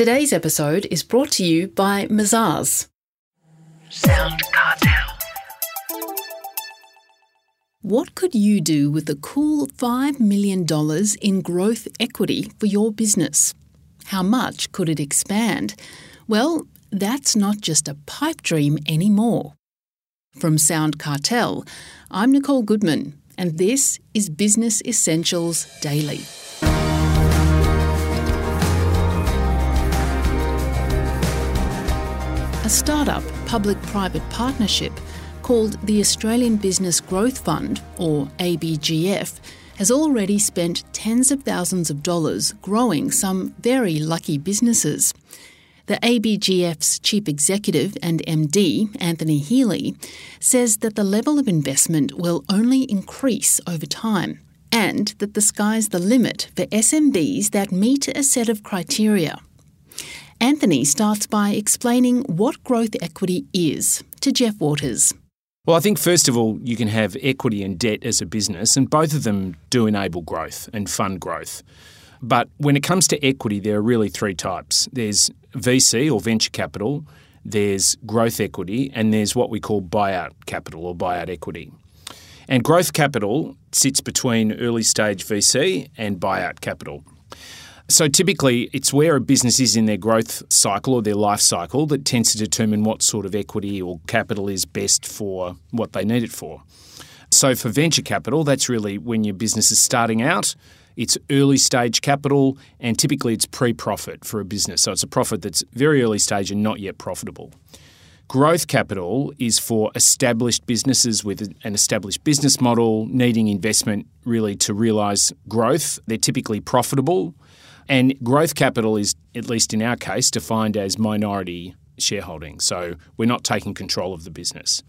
Today's episode is brought to you by Mazars. Sound Cartel. What could you do with the cool $5 million in growth equity for your business? How much could it expand? Well, that's not just a pipe dream anymore. From Sound Cartel, I'm Nicole Goodman, and this is Business Essentials Daily. Startup public private partnership called the Australian Business Growth Fund, or ABGF, has already spent tens of thousands of dollars growing some very lucky businesses. The ABGF's chief executive and MD, Anthony Healy, says that the level of investment will only increase over time and that the sky's the limit for SMBs that meet a set of criteria. Anthony starts by explaining what growth equity is to Jeff Waters. Well, I think first of all, you can have equity and debt as a business, and both of them do enable growth and fund growth. But when it comes to equity, there are really three types there's VC or venture capital, there's growth equity, and there's what we call buyout capital or buyout equity. And growth capital sits between early stage VC and buyout capital. So typically, it's where a business is in their growth cycle or their life cycle that tends to determine what sort of equity or capital is best for what they need it for. So for venture capital, that's really when your business is starting out. It's early stage capital, and typically it's pre profit for a business. So it's a profit that's very early stage and not yet profitable. Growth capital is for established businesses with an established business model needing investment really to realise growth. They're typically profitable and growth capital is, at least in our case, defined as minority shareholding. So we're not taking control of the business.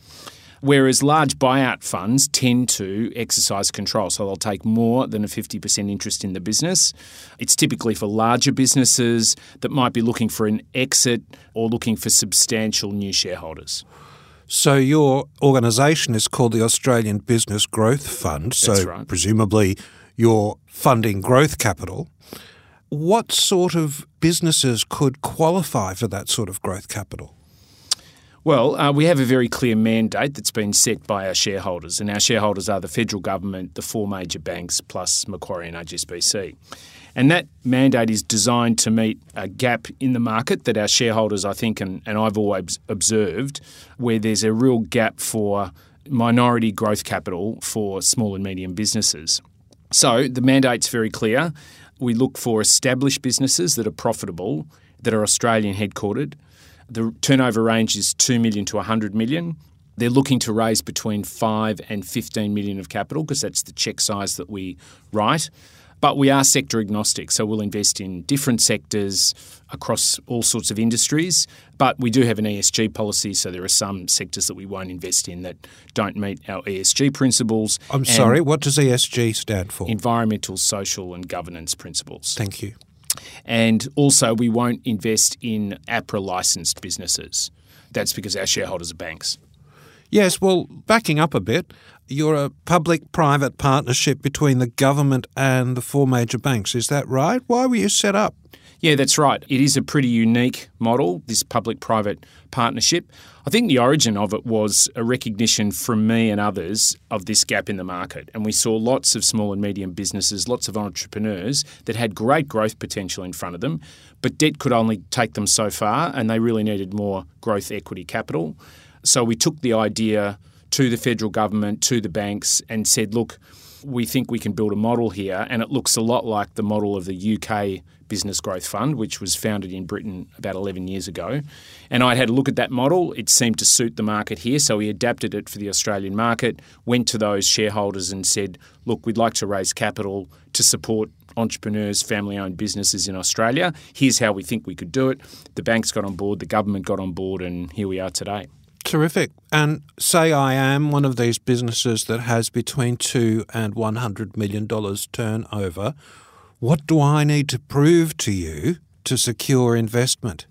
Whereas large buyout funds tend to exercise control, so they'll take more than a 50% interest in the business. It's typically for larger businesses that might be looking for an exit or looking for substantial new shareholders. So your organisation is called the Australian Business Growth Fund. So right. presumably you're funding growth capital. What sort of businesses could qualify for that sort of growth capital? Well, uh, we have a very clear mandate that's been set by our shareholders, and our shareholders are the federal government, the four major banks, plus Macquarie and HSBC. And that mandate is designed to meet a gap in the market that our shareholders, I think, and, and I've always observed, where there's a real gap for minority growth capital for small and medium businesses. So the mandate's very clear we look for established businesses that are profitable, that are Australian headquartered. The turnover range is 2 million to 100 million. They're looking to raise between 5 and 15 million of capital because that's the check size that we write. But we are sector agnostic, so we'll invest in different sectors across all sorts of industries. But we do have an ESG policy, so there are some sectors that we won't invest in that don't meet our ESG principles. I'm sorry, what does ESG stand for? Environmental, social, and governance principles. Thank you. And also, we won't invest in APRA licensed businesses. That's because our shareholders are banks. Yes, well, backing up a bit, you're a public private partnership between the government and the four major banks. Is that right? Why were you set up? Yeah, that's right. It is a pretty unique model, this public private partnership. I think the origin of it was a recognition from me and others of this gap in the market. And we saw lots of small and medium businesses, lots of entrepreneurs that had great growth potential in front of them, but debt could only take them so far, and they really needed more growth equity capital. So we took the idea to the federal government, to the banks, and said, look, we think we can build a model here, and it looks a lot like the model of the UK Business Growth Fund, which was founded in Britain about 11 years ago. And I had a look at that model. It seemed to suit the market here, so we adapted it for the Australian market, went to those shareholders and said, look, we'd like to raise capital to support entrepreneurs, family owned businesses in Australia. Here's how we think we could do it. The banks got on board, the government got on board, and here we are today. Terrific. And say I am one of these businesses that has between two and one hundred million dollars turnover. What do I need to prove to you to secure investment?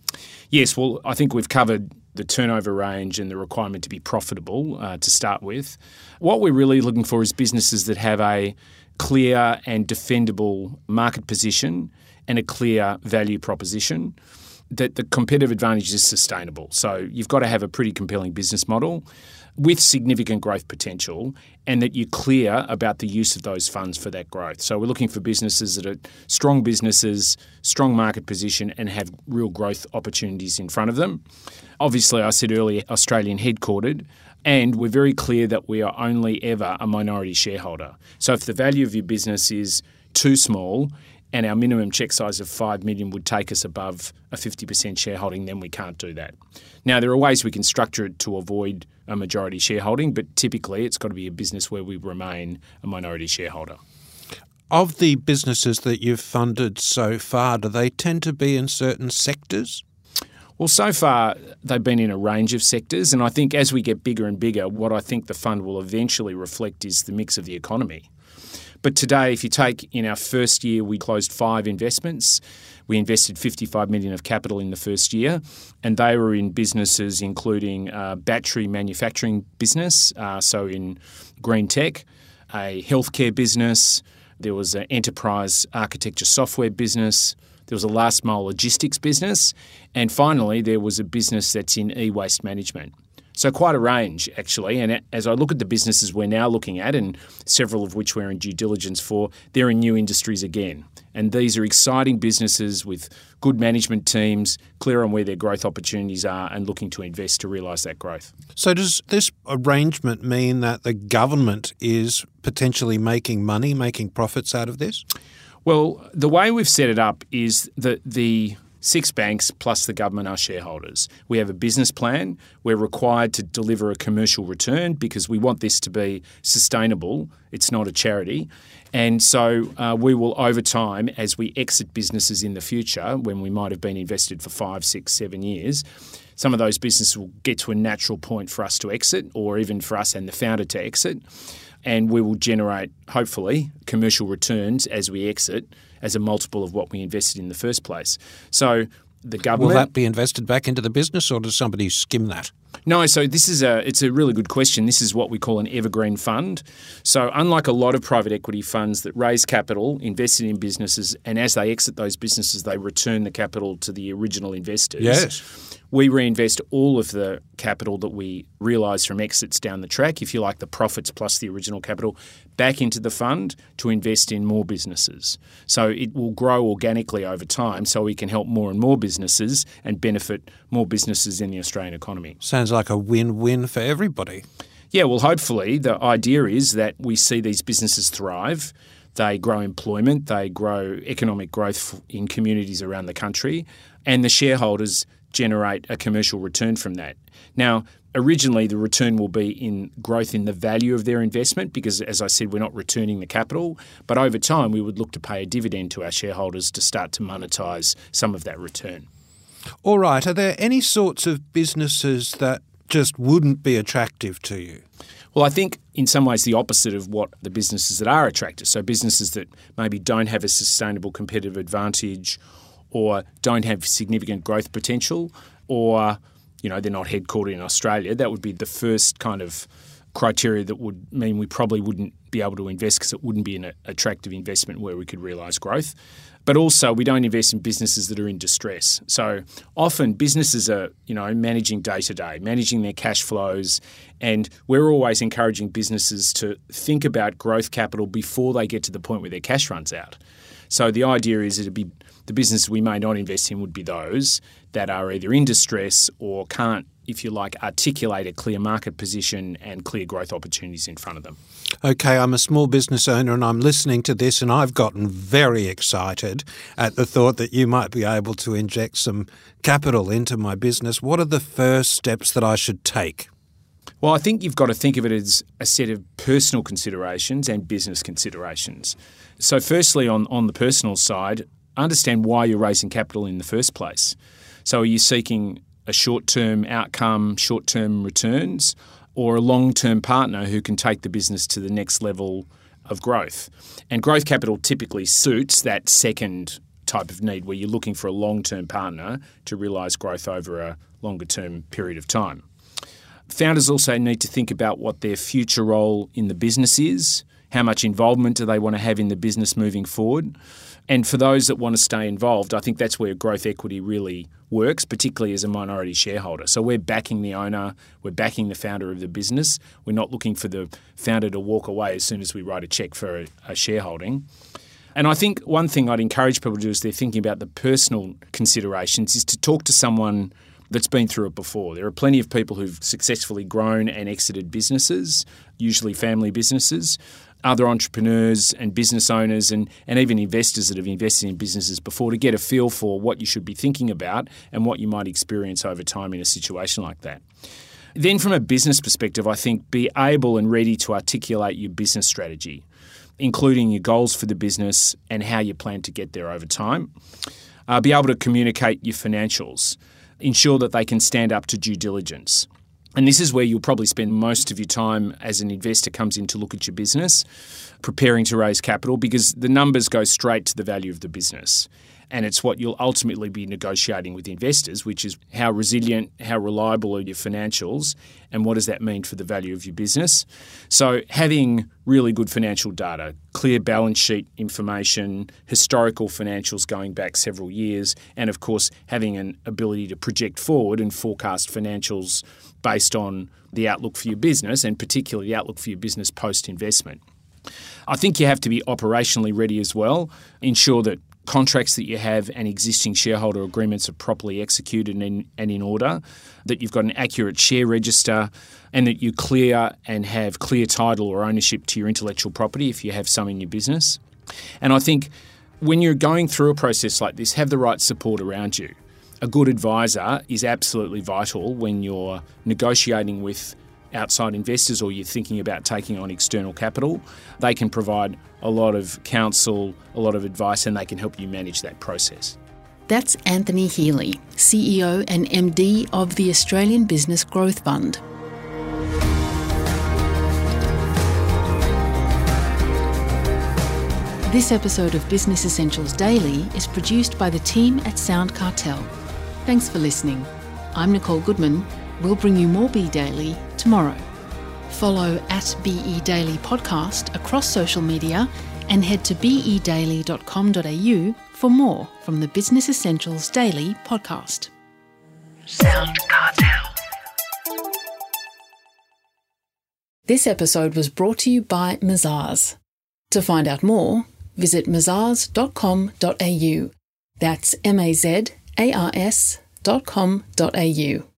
Yes, well, I think we've covered the turnover range and the requirement to be profitable uh, to start with. What we're really looking for is businesses that have a clear and defendable market position and a clear value proposition. That the competitive advantage is sustainable. So you've got to have a pretty compelling business model with significant growth potential and that you're clear about the use of those funds for that growth. So we're looking for businesses that are strong businesses, strong market position, and have real growth opportunities in front of them. Obviously, I said earlier, Australian headquartered. And we're very clear that we are only ever a minority shareholder. So if the value of your business is too small and our minimum check size of 5 million would take us above a 50% shareholding, then we can't do that. Now, there are ways we can structure it to avoid a majority shareholding, but typically it's got to be a business where we remain a minority shareholder. Of the businesses that you've funded so far, do they tend to be in certain sectors? Well, so far they've been in a range of sectors, and I think as we get bigger and bigger, what I think the fund will eventually reflect is the mix of the economy. But today, if you take in our first year, we closed five investments. We invested 55 million of capital in the first year, and they were in businesses including a battery manufacturing business, uh, so in green tech, a healthcare business. There was an enterprise architecture software business. There was a last mile logistics business, and finally, there was a business that's in e waste management. So, quite a range, actually. And as I look at the businesses we're now looking at, and several of which we're in due diligence for, they're in new industries again. And these are exciting businesses with good management teams, clear on where their growth opportunities are, and looking to invest to realise that growth. So, does this arrangement mean that the government is potentially making money, making profits out of this? Well, the way we've set it up is that the Six banks plus the government are shareholders. We have a business plan. We're required to deliver a commercial return because we want this to be sustainable. It's not a charity. And so uh, we will, over time, as we exit businesses in the future, when we might have been invested for five, six, seven years, some of those businesses will get to a natural point for us to exit, or even for us and the founder to exit. And we will generate, hopefully, commercial returns as we exit as a multiple of what we invested in the first place. So the government will that be invested back into the business, or does somebody skim that? No, so this is a it's a really good question. This is what we call an evergreen fund. So unlike a lot of private equity funds that raise capital, invested in businesses, and as they exit those businesses, they return the capital to the original investors. Yes we reinvest all of the capital that we realise from exits down the track, if you like, the profits plus the original capital, back into the fund to invest in more businesses. So it will grow organically over time so we can help more and more businesses and benefit more businesses in the Australian economy. Sounds like a win win for everybody. Yeah, well, hopefully, the idea is that we see these businesses thrive. They grow employment, they grow economic growth in communities around the country, and the shareholders generate a commercial return from that. Now, originally the return will be in growth in the value of their investment because, as I said, we're not returning the capital. But over time, we would look to pay a dividend to our shareholders to start to monetize some of that return. All right. Are there any sorts of businesses that just wouldn't be attractive to you? Well, I think in some ways the opposite of what the businesses that are attractive. So, businesses that maybe don't have a sustainable competitive advantage or don't have significant growth potential or you know they're not headquartered in Australia, that would be the first kind of criteria that would mean we probably wouldn't be able to invest because it wouldn't be an attractive investment where we could realise growth. But also, we don't invest in businesses that are in distress. So often, businesses are, you know, managing day to day, managing their cash flows, and we're always encouraging businesses to think about growth capital before they get to the point where their cash runs out. So the idea is it'd be the businesses we may not invest in would be those that are either in distress or can't, if you like, articulate a clear market position and clear growth opportunities in front of them. Okay, I'm a small business owner and I'm listening to this and I've gotten very excited at the thought that you might be able to inject some capital into my business. What are the first steps that I should take? Well, I think you've got to think of it as a set of personal considerations and business considerations. So, firstly, on, on the personal side, understand why you're raising capital in the first place. So, are you seeking a short term outcome, short term returns, or a long term partner who can take the business to the next level of growth? And growth capital typically suits that second type of need where you're looking for a long term partner to realise growth over a longer term period of time. Founders also need to think about what their future role in the business is. How much involvement do they want to have in the business moving forward? And for those that want to stay involved, I think that's where growth equity really works, particularly as a minority shareholder. So we're backing the owner, we're backing the founder of the business. We're not looking for the founder to walk away as soon as we write a check for a, a shareholding. And I think one thing I'd encourage people to do as they're thinking about the personal considerations is to talk to someone that's been through it before. There are plenty of people who've successfully grown and exited businesses, usually family businesses, other entrepreneurs and business owners and, and even investors that have invested in businesses before to get a feel for what you should be thinking about and what you might experience over time in a situation like that. Then, from a business perspective, I think be able and ready to articulate your business strategy, including your goals for the business and how you plan to get there over time. Uh, be able to communicate your financials, ensure that they can stand up to due diligence. And this is where you'll probably spend most of your time as an investor comes in to look at your business, preparing to raise capital, because the numbers go straight to the value of the business. And it's what you'll ultimately be negotiating with investors, which is how resilient, how reliable are your financials, and what does that mean for the value of your business. So, having really good financial data, clear balance sheet information, historical financials going back several years, and of course, having an ability to project forward and forecast financials based on the outlook for your business and particularly the outlook for your business post investment. I think you have to be operationally ready as well. Ensure that contracts that you have and existing shareholder agreements are properly executed and in, and in order, that you've got an accurate share register, and that you clear and have clear title or ownership to your intellectual property if you have some in your business. And I think when you're going through a process like this, have the right support around you a good advisor is absolutely vital when you're negotiating with outside investors or you're thinking about taking on external capital. They can provide a lot of counsel, a lot of advice, and they can help you manage that process. That's Anthony Healy, CEO and MD of the Australian Business Growth Fund. This episode of Business Essentials Daily is produced by the team at Sound Cartel. Thanks for listening. I'm Nicole Goodman. We'll bring you more Be Daily tomorrow. Follow at BE Daily Podcast across social media and head to bedaily.com.au for more from the Business Essentials Daily podcast. Sound Cartel. This episode was brought to you by Mazars. To find out more, visit mazars.com.au. That's M A Z ars.com.au.